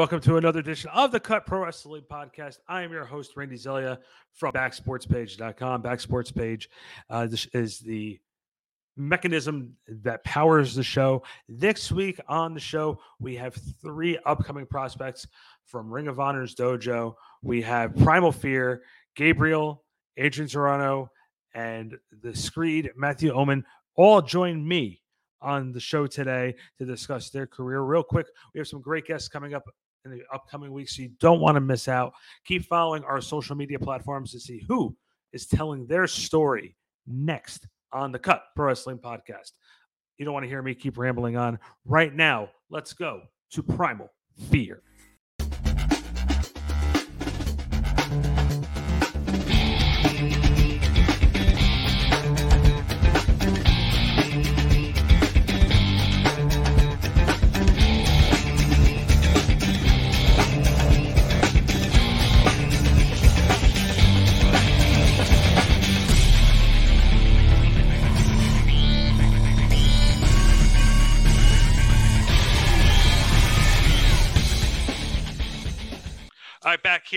welcome to another edition of the Cut Pro Wrestling Podcast. I am your host, Randy Zelia from backsportspage.com. Backsportspage uh, this is the mechanism that powers the show. This week on the show, we have three upcoming prospects from Ring of Honor's dojo. We have Primal Fear, Gabriel, Adrian Serrano, and the Screed, Matthew Oman, all join me on the show today to discuss their career. Real quick, we have some great guests coming up in the upcoming weeks, so you don't want to miss out. Keep following our social media platforms to see who is telling their story next on the Cut Pro Wrestling Podcast. You don't want to hear me keep rambling on. Right now, let's go to Primal Fear.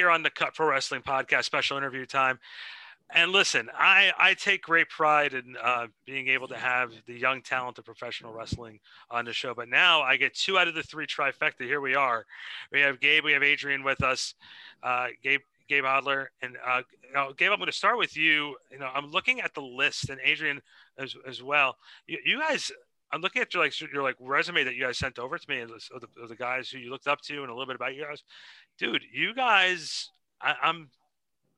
Here on the Cut Pro Wrestling Podcast, special interview time. And listen, I, I take great pride in uh, being able to have the young talent of professional wrestling on the show. But now I get two out of the three trifecta. Here we are. We have Gabe, we have Adrian with us. Uh, Gabe, Gabe Adler, and uh, Gabe, I'm going to start with you. You know, I'm looking at the list, and Adrian as, as well. You, you guys, I'm looking at your like your like resume that you guys sent over to me, and the, the, guys who you looked up to, and a little bit about you guys dude, you guys, I, am I'm,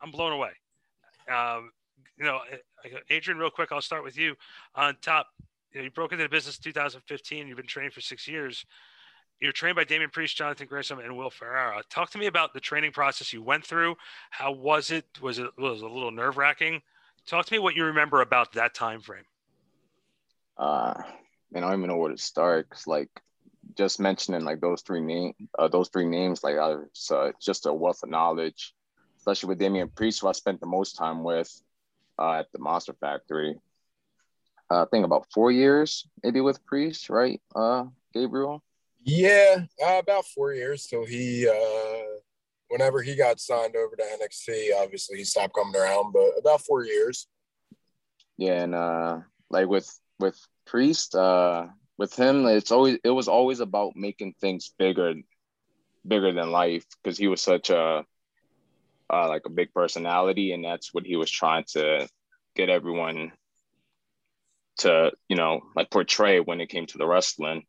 I'm blown away. Um, you know, Adrian, real quick, I'll start with you on top. You, know, you broke into the business in 2015. You've been training for six years. You're trained by Damian Priest, Jonathan Gresham, and Will Ferrara. Talk to me about the training process you went through. How was it? Was it was it a little nerve wracking? Talk to me what you remember about that time frame. Uh, man, I don't even know where to start. Cause like just mentioning like those three name uh, those three names like I was uh, just a wealth of knowledge, especially with Damian Priest, who I spent the most time with uh, at the Monster Factory. Uh, I think about four years, maybe with Priest, right? Uh, Gabriel. Yeah, uh, about four years till he. Uh, whenever he got signed over to NXT, obviously he stopped coming around, but about four years. Yeah, and uh, like with with Priest, uh, with him, it's always it was always about making things bigger, bigger than life because he was such a uh, like a big personality, and that's what he was trying to get everyone to you know like portray when it came to the wrestling.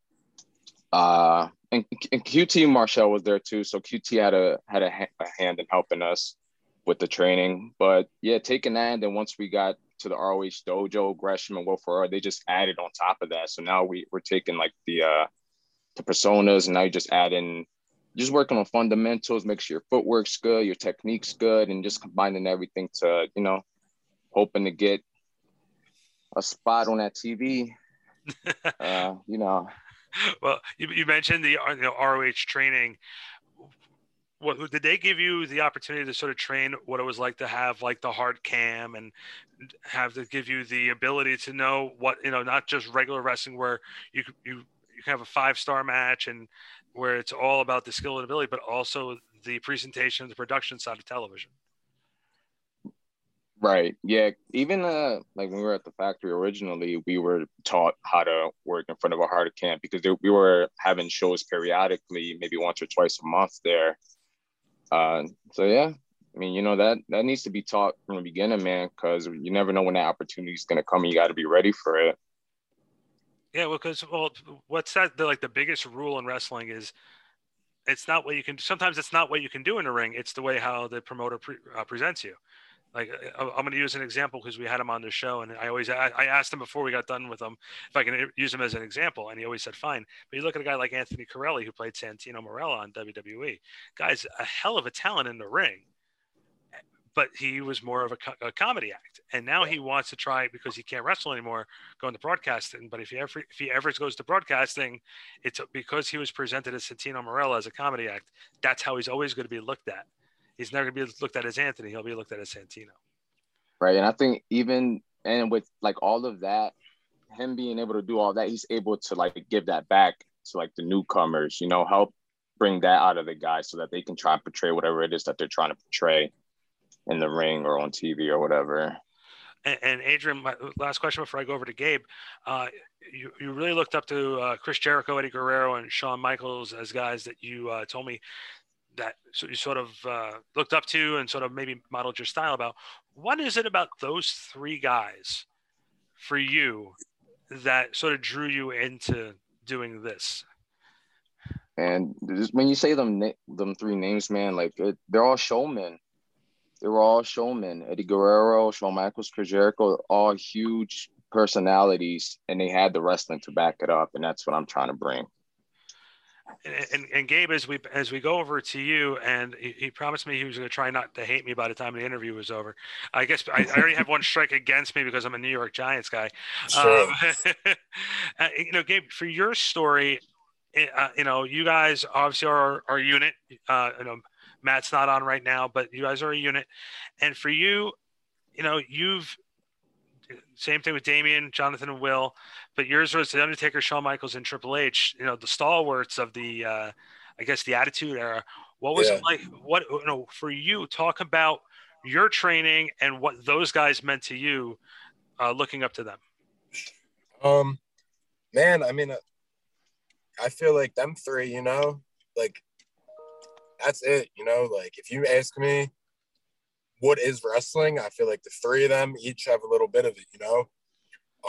Uh, and, and QT Marshall was there too, so QT had a had a, a hand in helping us with the training. But yeah, taking that, and then once we got to the ROH dojo, Gresham and Ferrara, they just added on top of that. So now we, we're taking like the uh the personas and now you just add in just working on fundamentals, make sure your footwork's good, your technique's good, and just combining everything to, you know, hoping to get a spot on that TV. uh, you know. Well, you, you mentioned the you know, ROH training what did they give you the opportunity to sort of train what it was like to have like the hard cam and have to give you the ability to know what you know not just regular wrestling where you you you can have a five star match and where it's all about the skill and ability but also the presentation the production side of television? Right. Yeah. Even uh like when we were at the factory originally we were taught how to work in front of a hard cam because we were having shows periodically maybe once or twice a month there uh, so yeah, I mean, you know that that needs to be taught from the beginning, man, because you never know when that opportunity is going to come. You got to be ready for it. Yeah, well, because well, what's that? The, like the biggest rule in wrestling is it's not what you can. Sometimes it's not what you can do in the ring. It's the way how the promoter pre, uh, presents you like uh, I'm going to use an example because we had him on the show, and I always I asked him before we got done with him if I can use him as an example, and he always said fine. But you look at a guy like Anthony Carelli who played Santino Marella on WWE. Guy's a hell of a talent in the ring, but he was more of a, co- a comedy act, and now he wants to try because he can't wrestle anymore, go into broadcasting. But if he ever if he ever goes to broadcasting, it's because he was presented as Santino Marella as a comedy act. That's how he's always going to be looked at he's never gonna be looked at as Anthony. He'll be looked at as Santino. Right, and I think even and with like all of that, him being able to do all that, he's able to like give that back to like the newcomers. You know, help bring that out of the guys so that they can try and portray whatever it is that they're trying to portray in the ring or on TV or whatever. And, and Adrian, my last question before I go over to Gabe. Uh, you, you really looked up to uh, Chris Jericho, Eddie Guerrero, and Shawn Michaels as guys that you uh, told me that you sort of uh, looked up to and sort of maybe modeled your style about. What is it about those three guys for you that sort of drew you into doing this? And just, when you say them them three names, man, like it, they're all showmen. They were all showmen. Eddie Guerrero, Shawn Michaels, Chris Jericho, all huge personalities, and they had the wrestling to back it up, and that's what I'm trying to bring. And, and, Gabe, as we as we go over to you, and he, he promised me he was going to try not to hate me by the time the interview was over. I guess I, I already have one strike against me because I'm a New York Giants guy. Sure. Um, you know, Gabe, for your story, eh, uh, you know, you guys obviously are our unit. Uh, you know, Matt's not on right now, but you guys are a unit. And for you, you know, you've same thing with Damian, Jonathan, and Will, but yours was the Undertaker, Shawn Michaels, and Triple H. You know, the stalwarts of the, uh, I guess, the Attitude Era. What was yeah. it like? What you know for you? Talk about your training and what those guys meant to you, uh, looking up to them. Um, man, I mean, uh, I feel like them three. You know, like that's it. You know, like if you ask me what is wrestling, I feel like the three of them each have a little bit of it. You know,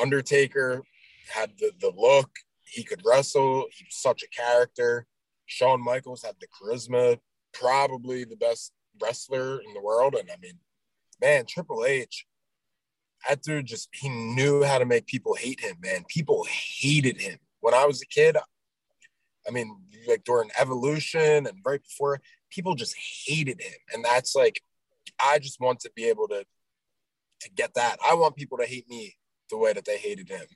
Undertaker had the the look. He could wrestle. He was such a character. Shawn Michaels had the charisma, probably the best wrestler in the world. And I mean, man, Triple H, that dude just he knew how to make people hate him, man. People hated him. When I was a kid, I mean, like during evolution and right before, people just hated him. And that's like, I just want to be able to to get that. I want people to hate me the way that they hated him.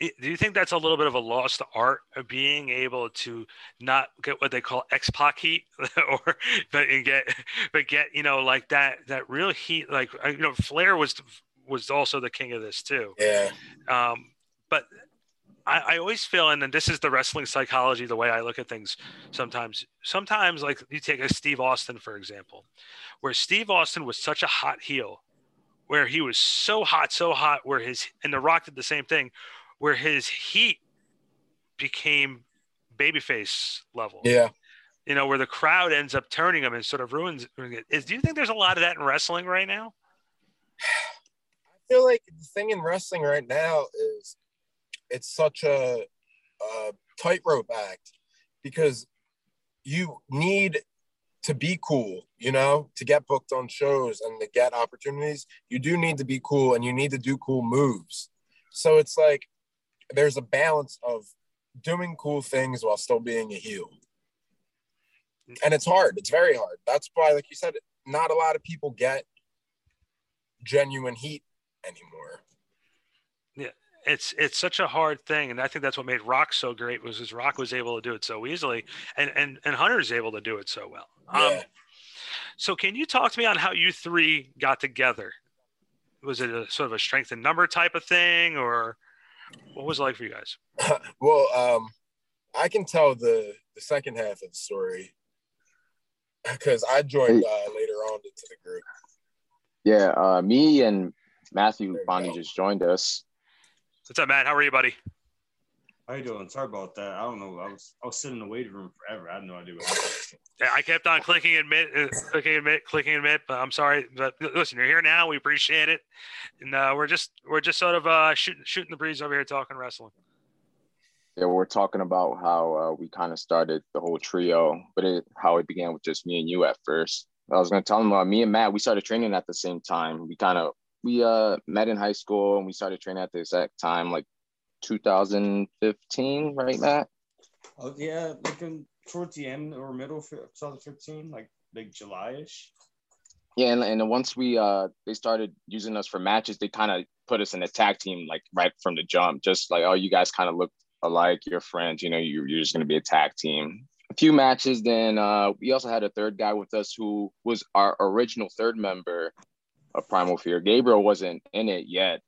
Do you think that's a little bit of a lost art of being able to not get what they call X Pac heat, or but get but get you know like that that real heat like you know Flair was was also the king of this too. Yeah. Um, but I, I always feel, and then this is the wrestling psychology, the way I look at things sometimes. Sometimes, like you take a Steve Austin, for example, where Steve Austin was such a hot heel, where he was so hot, so hot, where his, and The Rock did the same thing, where his heat became babyface level. Yeah. You know, where the crowd ends up turning him and sort of ruins it. Is do you think there's a lot of that in wrestling right now? I feel like the thing in wrestling right now is it's such a, a tightrope act because you need to be cool, you know, to get booked on shows and to get opportunities. You do need to be cool and you need to do cool moves. So it's like there's a balance of doing cool things while still being a heel. And it's hard. It's very hard. That's why, like you said, not a lot of people get genuine heat anymore it's it's such a hard thing, and I think that's what made Rock so great was his Rock was able to do it so easily, and and and Hunter's able to do it so well. Um, so can you talk to me on how you three got together? Was it a sort of a strength and number type of thing, or what was it like for you guys? well, um, I can tell the the second half of the story because I joined uh, later on into the group. Yeah, uh, me and Matthew Bonnie just joined us. What's up, Matt? How are you, buddy? How you doing? Sorry about that. I don't know. I was I was sitting in the waiting room forever. I had no idea what Yeah, I kept on clicking admit, uh, clicking admit, clicking admit. But I'm sorry. But listen, you're here now. We appreciate it, and uh, we're just we're just sort of uh, shooting shooting the breeze over here, talking wrestling. Yeah, we're talking about how uh, we kind of started the whole trio, but it, how it began with just me and you at first. I was going to tell them uh, me and Matt, we started training at the same time. We kind of we uh met in high school and we started training at the exact time, like 2015, right, Matt? Oh yeah, like in, towards the end or middle of 2015, like like July-ish. Yeah, and, and once we uh they started using us for matches, they kind of put us in a tag team like right from the jump, just like oh you guys kind of look alike, you're friends, you know, you're, you're just gonna be a tag team. A few matches, then uh, we also had a third guy with us who was our original third member a Primal Fear. Gabriel wasn't in it yet.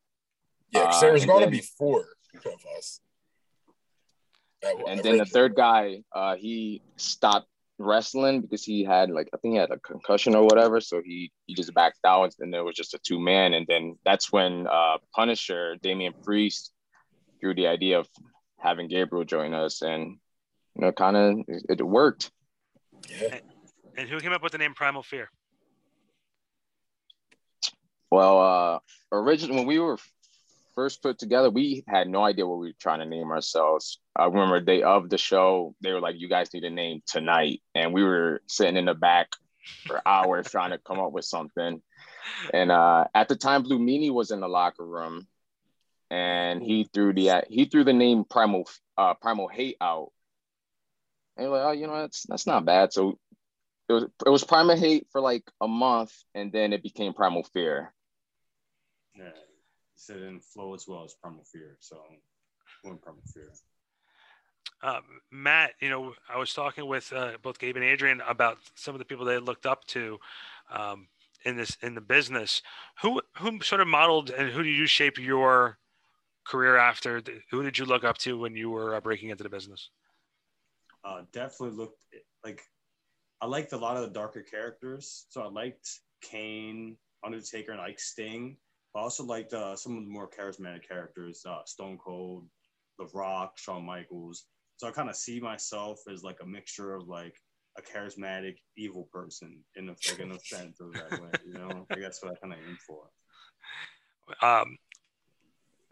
Yeah, uh, there was going to be four of us. And then the third guy, uh, he stopped wrestling because he had like I think he had a concussion or whatever, so he he just backed out, and there was just a two man, and then that's when uh, Punisher Damian Priest threw the idea of having Gabriel join us, and you know, kind of it, it worked. Yeah. And who came up with the name Primal Fear? Well, uh, originally when we were first put together, we had no idea what we were trying to name ourselves. I remember day of the show, they were like, "You guys need a name tonight," and we were sitting in the back for hours trying to come up with something. And uh, at the time, Blue Meanie was in the locker room, and he threw the he threw the name Primal uh, Primal Hate out. And like, oh, you know, that's that's not bad. So it was it was Primal Hate for like a month, and then it became Primal Fear. Yeah, so it didn't flow as well as Primal Fear. So one Primal Fear. Um, Matt, you know, I was talking with uh, both Gabe and Adrian about some of the people they looked up to um, in this in the business. Who who sort of modeled and who did you shape your career after? Who did you look up to when you were uh, breaking into the business? Uh, definitely looked like I liked a lot of the darker characters. So I liked Kane, Undertaker, and like Sting. I also liked uh, some of the more charismatic characters, uh, Stone Cold, The Rock, Shawn Michaels. So I kind of see myself as like a mixture of like a charismatic evil person in the like in sense of that way. You know, I guess what I kind of aim for. Um,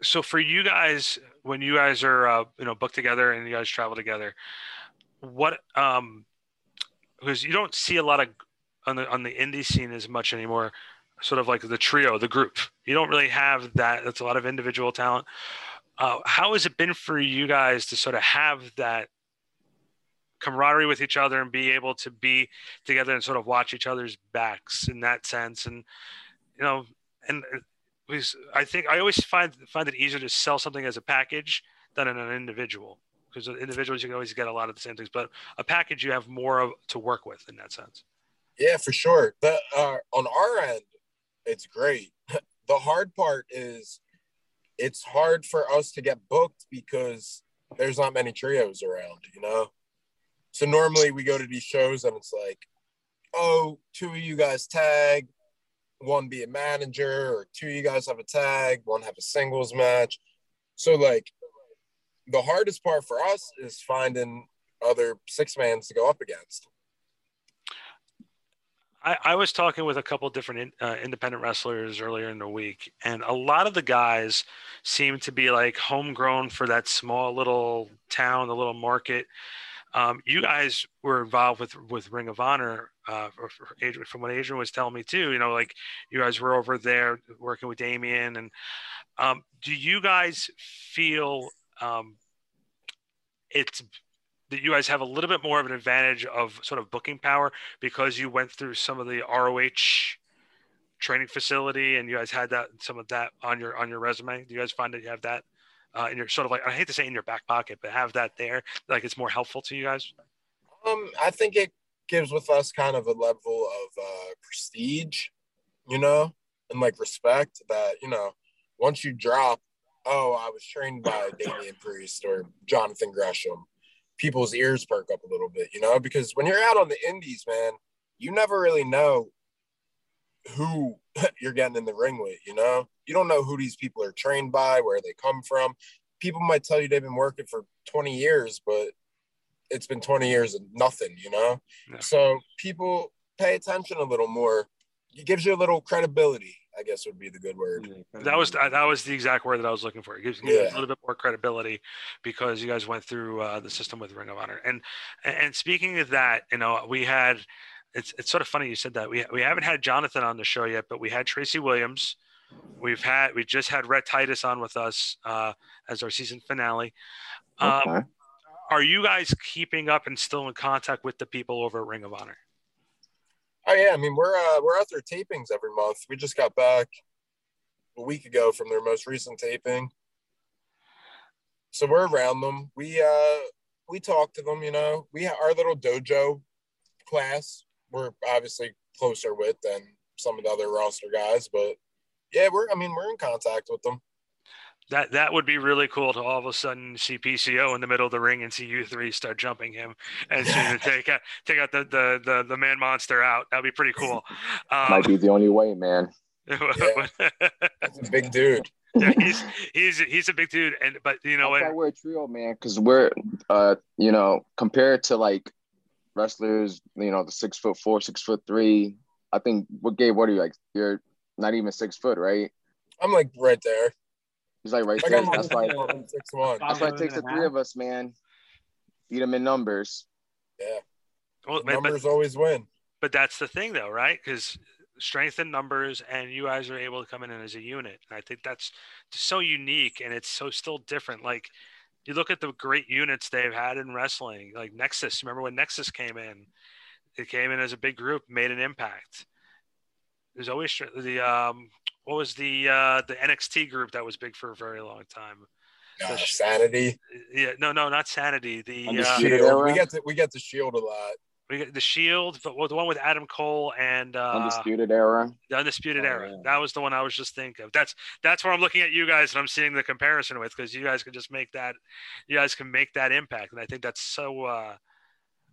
so for you guys, when you guys are uh, you know booked together and you guys travel together, what um, because you don't see a lot of on the on the indie scene as much anymore. Sort of like the trio, the group. You don't really have that. That's a lot of individual talent. Uh, how has it been for you guys to sort of have that camaraderie with each other and be able to be together and sort of watch each other's backs in that sense? And you know, and I think I always find find it easier to sell something as a package than an individual because individuals you can always get a lot of the same things, but a package you have more of, to work with in that sense. Yeah, for sure. The uh, on our end, it's great. the hard part is it's hard for us to get booked because there's not many trios around, you know? So normally we go to these shows and it's like, oh, two of you guys tag, one be a manager, or two of you guys have a tag, one have a singles match. So like the hardest part for us is finding other six mans to go up against. I, I was talking with a couple different in, uh, independent wrestlers earlier in the week, and a lot of the guys seem to be like homegrown for that small little town, the little market. Um, you guys were involved with with Ring of Honor, uh, Adrian, from what Adrian was telling me too. You know, like you guys were over there working with Damian, and um, do you guys feel um, it's that you guys have a little bit more of an advantage of sort of booking power because you went through some of the ROH training facility and you guys had that some of that on your on your resume. Do you guys find that you have that uh, in your sort of like I hate to say in your back pocket, but have that there like it's more helpful to you guys? Um, I think it gives with us kind of a level of uh, prestige, you know, and like respect that you know once you drop oh, I was trained by Damian Priest or Jonathan Gresham, people's ears perk up a little bit, you know, because when you're out on the indies, man, you never really know who you're getting in the ring with, you know? You don't know who these people are trained by, where they come from. People might tell you they've been working for 20 years, but it's been 20 years of nothing, you know? Yeah. So people pay attention a little more. It gives you a little credibility I guess would be the good word. That was that was the exact word that I was looking for. It gives you yeah. a little bit more credibility because you guys went through uh, the system with Ring of Honor. And and speaking of that, you know, we had it's it's sort of funny you said that. We we haven't had Jonathan on the show yet, but we had Tracy Williams. We've had we just had Rhett Titus on with us uh, as our season finale. Um, okay. Are you guys keeping up and still in contact with the people over at Ring of Honor? Oh yeah, I mean we're uh, we're out there tapings every month. We just got back a week ago from their most recent taping, so we're around them. We uh we talk to them. You know, we have our little dojo class. We're obviously closer with than some of the other roster guys, but yeah, we're I mean we're in contact with them. That that would be really cool to all of a sudden see PCO in the middle of the ring and see you three start jumping him and see to take out take out the, the the the man monster out. That'd be pretty cool. Um, Might be the only way, man. That's a big dude. yeah, he's he's he's a big dude, and but you know That's what? we're a trio, man, because we're, uh, you know, compared to like wrestlers, you know, the six foot four, six foot three. I think what Gabe, what are you like? You're not even six foot, right? I'm like right there. He's like right there. That's why. I'm six one. That's why it takes the three of us, man. Beat them in numbers. Yeah, Well, but, numbers always win. but that's the thing, though, right? Because strength in numbers, and you guys are able to come in as a unit. And I think that's so unique, and it's so still different. Like you look at the great units they've had in wrestling, like Nexus. Remember when Nexus came in? It came in as a big group, made an impact. There's always the um, what was the uh, the NXT group that was big for a very long time. Uh, sh- sanity. Yeah, no, no, not Sanity. The uh, Shield. era? We get to we get the shield a lot. we got the Shield, but the one with Adam Cole and uh, Undisputed era. the Undisputed Oh, Era. yeah. That was the one I was just thinking of. That's that's where I'm looking at you guys and I'm seeing the comparison with because you guys can just make that, you guys can make that impact, and I think that's so uh,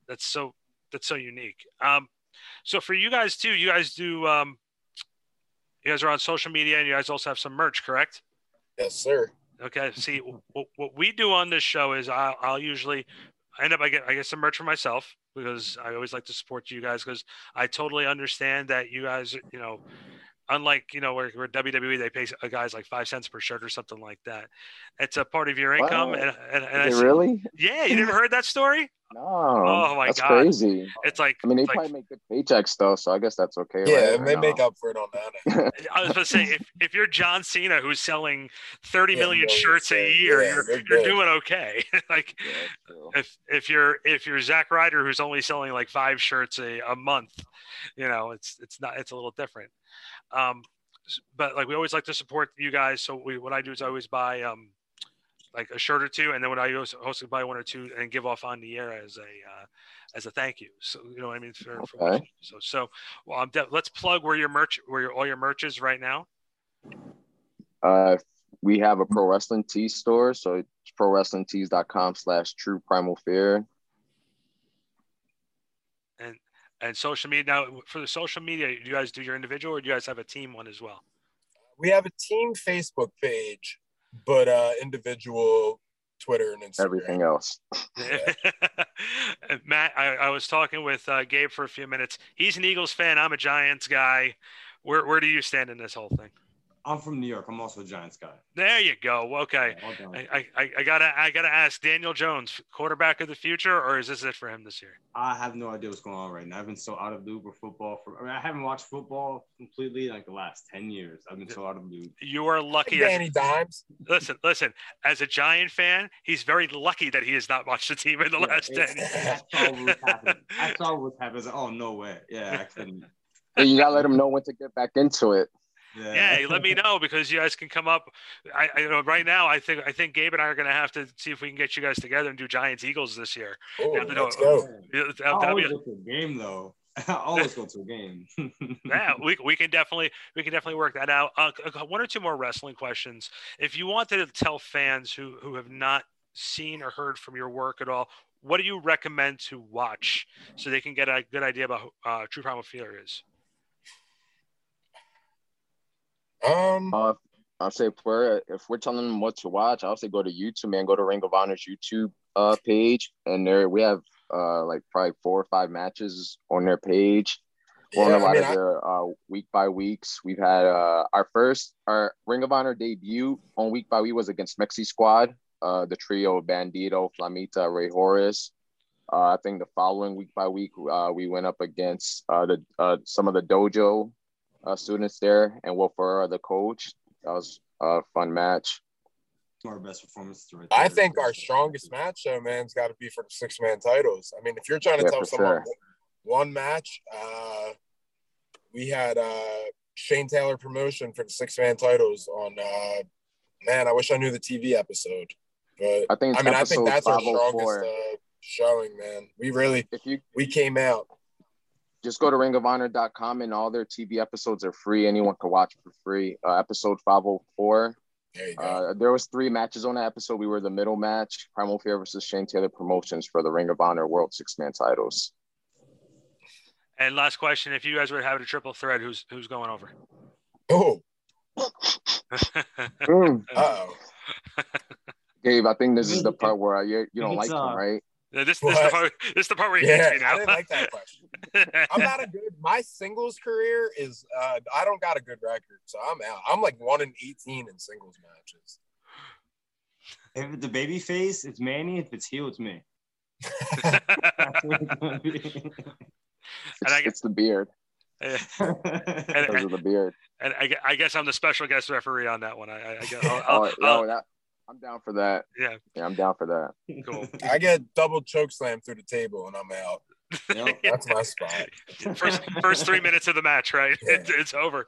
that's so that's so unique. Um, so for you guys too, you guys do um, you guys are on social media and you guys also have some merch, correct? Yes, sir. Okay. See, what, what we do on this show is I'll, I'll usually end up I get I get some merch for myself because I always like to support you guys because I totally understand that you guys you know unlike you know where, where WWE they pay a uh, guys like five cents per shirt or something like that. It's a part of your income What? and and, and I it see- really? yeah you never heard that story? No. Oh, my that's God. crazy. It's like I mean, they it's like- probably make good paychecks though, so I guess that's okay. Yeah, right? and they no? make up for it on that. I was going to say, if, if you're John Cena who's selling thirty Yeah, million millions, shirts a year, yeah, you're, you're doing okay. like Yeah, if if you're if you're Zack Ryder who's only selling like five shirts a, a month, you know, it's it's not it's a little different. Um, but like we always like to support you guys. So we what I do is I always buy um like a shirt or two, and then when I also also buy one or two and give off on the air as a uh, as a thank you. So you know what I mean. For, for Okay. you- so so well, I'm de- let's plug where your merch where your all your merch is right now. Uh, we have a pro wrestling tee store, so it's prowrestlingtees.com slash true primal fear. And social media now for the social media, do you guys do your individual or do you guys have a team one as well? We have a team Facebook page, but uh individual Twitter and Instagram. Everything else. And Matt, I, I was talking with uh, Gabe for a few minutes. He's an Eagles fan. I'm a Giants guy. Where where do you stand in this whole thing? I'm from New York. I'm also a Giants guy. There you go. Okay. Yeah. I, I, I gotta I gotta ask Daniel Jones, quarterback of the future, or is this it for him this year? I have no idea what's going on right now. I've been so out of loop with football. For I, mean, I haven't watched football completely like the last ten years. I've been so out of loop. You are lucky. As, Danny Dimes. listen, listen. As a Giant fan, he's very lucky that he has not watched the team in the Yeah, last ten it's- years. I saw what happened. I saw what happened. Like, oh no way. Yeah, I couldn't. You gotta let him know when to get back into it. Yeah, let me know because you guys can come up. I, I you know right now. I think I think Gabe and I are going to have to see if we can get you guys together and do Giants Eagles this year. Oh, Yeah, let's go. Yeah, that- that'll always be- go a game though. I always go to a game. yeah, we, we can definitely we can definitely work that out. Uh, one or two more wrestling questions. If you wanted to tell fans who who have not seen or heard from your work at all, what do you recommend to watch so they can get a good idea about who uh, True Primal Fear is? Um, Uh, I'll say if we're if we're telling them what to watch, I'll say go to YouTube, man. Go to Ring of Honor's YouTube uh page, and there we have uh like probably four or five matches on their page. We're on a lot I mean, of I, their uh week by weeks. We've had uh our first our Ring of Honor debut on week by week was against Mexi Squad, uh the trio Bandido, Flamita, Rey Horus. Uh, I think the following week by week, uh, we went up against uh, the uh, some of the dojo uh, students there, and Will Ferrara, the coach. That was a fun match. Our best performances right I think our strongest match, though, man's got to be for the six man titles. I mean, if you're trying to Yeah, tell someone sure. one match, uh, we had uh, Shane Taylor promotion for the six man titles on. Uh, man, I wish I knew the TV episode, but I think I mean, I think that's our 504. strongest uh, showing, man. We really If you we came out. Just go to ringofhonor.com and all their TV episodes are free. Anyone can watch for free. Uh, episode 504 There you go. Uh, there was three matches on that episode. We were the middle match: Primal Fear versus Shane Taylor Promotions for the Ring of Honor World Six Man Titles. And last question: If you guys were having a triple threat, who's who's going over? oh, Mm. uh oh. Gabe, I think this is the part where you you don't like It's, him, uh, right? Yeah, this, this, is the part, this is the part where you Yeah, hits me I now. didn't like that question. I'm not a good. My singles career is. uh I don't got a good record, so I'm out. I'm like one in 18 in singles matches. If it's the baby face, it's Manny. If it's heel, it's me. That's what it's gonna be. It's, I get- it's the beard and, because of the beard. and I, I guess I'm the special guest referee on that one. I, I, I guess, I'll, Oh, I'll, no, I'll- that, I'm down for that. yeah, Yeah, I'm down for that. cool. I get double choke slam through the table and I'm out. Yep. That's my spot. first first three minutes of the match, right? Yeah. It, it's over.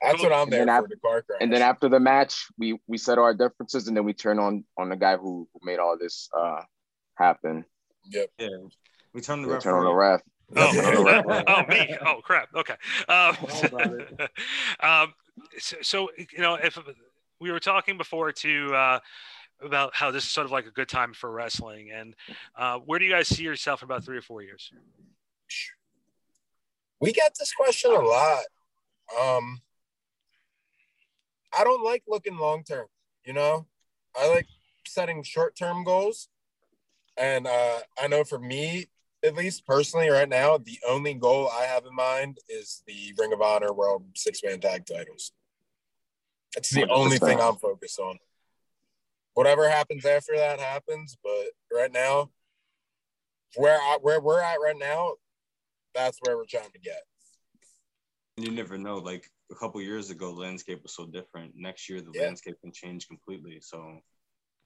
That's Cool. what I'm And there then for. af- The car crash. And then after the match, we we settle our differences, and then we turn on on the guy who, who made all this uh happen. Yep. Yeah. We turn the We turn on the ref. Oh, Yeah. oh, me. Oh, crap. Okay. Um, Don't worry about um, so, so, you know, if we were talking before too uh, about how this is sort of like a good time for wrestling, and uh, where do you guys see yourself in about three or four years? we get this question a lot. Um, I don't like looking long term. You know, I like setting short term goals, and uh, I know for me, at least personally, right now, the only goal I have in mind is the Ring of Honor World Six Man Tag Titles. It's the only 100%. thing I'm focused on. Whatever happens after that happens, but right now, where I, where we're at right now, that's where we're trying to get. You never know. Like a couple years ago, the landscape was so different. Next year, the Yeah. landscape can change completely. So,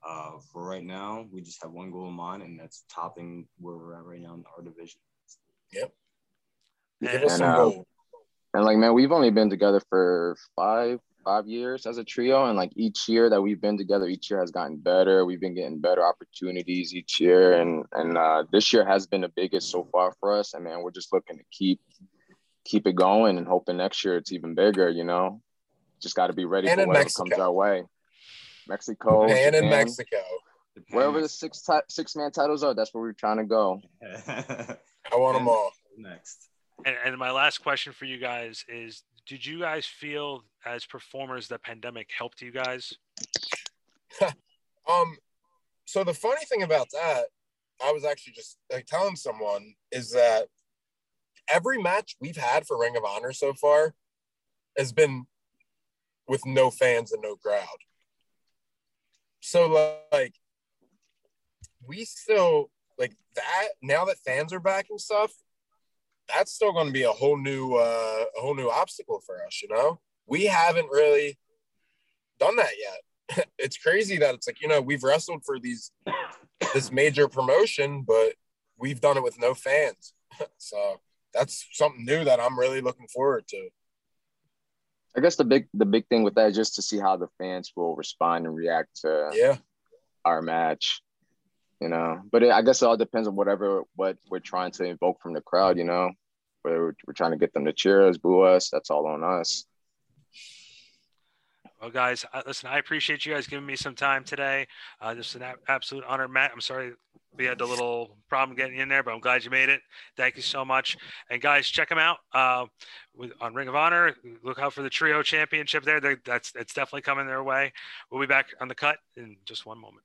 uh, for right now, we just have one goal in mind, and that's topping where we're at right now in our division. Give And, us some uh, gold. And like, man, we've only been together for five five years as a trio, and like each year that we've been together, each year has gotten better. We've been getting better opportunities each year, and and uh, this year has been the biggest so far for us. And man, we're just looking to keep keep it going and hoping next year it's even bigger. You know, just got to be ready And for in whatever Mexico. comes our way. Mexico, and in Japan, Mexico. wherever the six ti- six man titles are, that's where we're trying to go. I want them all. Next. and, and my last question for you guys is: Did you guys feel as performers the pandemic helped you guys? Um, so the funny thing about that, I was actually just like telling someone is that every match we've had for Ring of Honor so far has been with no fans and no crowd. So like we still like that now that fans are back and stuff, that's still going to be a whole new uh a whole new obstacle for us, you know? We haven't really done that yet it's crazy that it's like you know we've wrestled for these this major promotion but we've done it with no fans so that's something new that i'm really looking forward to I guess the big the big thing with that is just to see how the fans will respond and react to yeah our match. You know, but it, I guess it all depends on whatever what we're trying to invoke from the crowd. You know, whether we're, we're trying to get them to cheer us, boo us, that's all on us. Well, guys, listen, I appreciate you guys giving me some time today. Uh, this is an absolute honor, Matt. I'm sorry we had a little problem getting in there, but I'm glad you made it. Thank you so much. And guys, check them out uh, with on Ring of Honor. Look out for the Trio Championship there. They- That's it's definitely coming their way. We'll be back on the cut in just one moment.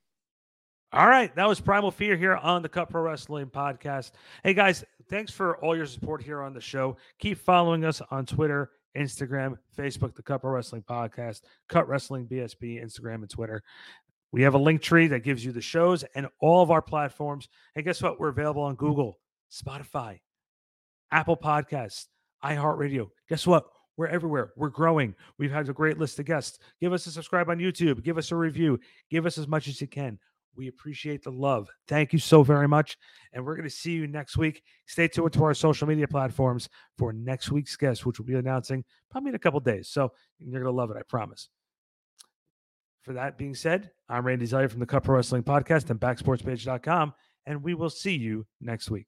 All right, that was Primal Fear here on the Cut Pro Wrestling Podcast. Hey guys, thanks for all your support here on the show. Keep following us on Twitter, Instagram, Facebook, the Cut Pro Wrestling Podcast, Cut Wrestling BSB, Instagram, and Twitter. We have a link tree that gives you the shows and all of our platforms. And guess what? We're available on Google, Spotify, Apple Podcasts, iHeartRadio. Guess what? We're everywhere. We're growing. We've had a great list of guests. Give us a subscribe on YouTube. Give us a review. Give us as much as you can. We appreciate the love. Thank you so very much. And we're going to see you next week. Stay tuned to our social media platforms for next week's guest, which we'll be announcing probably in a couple days. So you're going to love it, I promise. For that being said, I'm Randy Zeller from the Cut Pro Wrestling Podcast and backsportspage.com, and we will see you next week.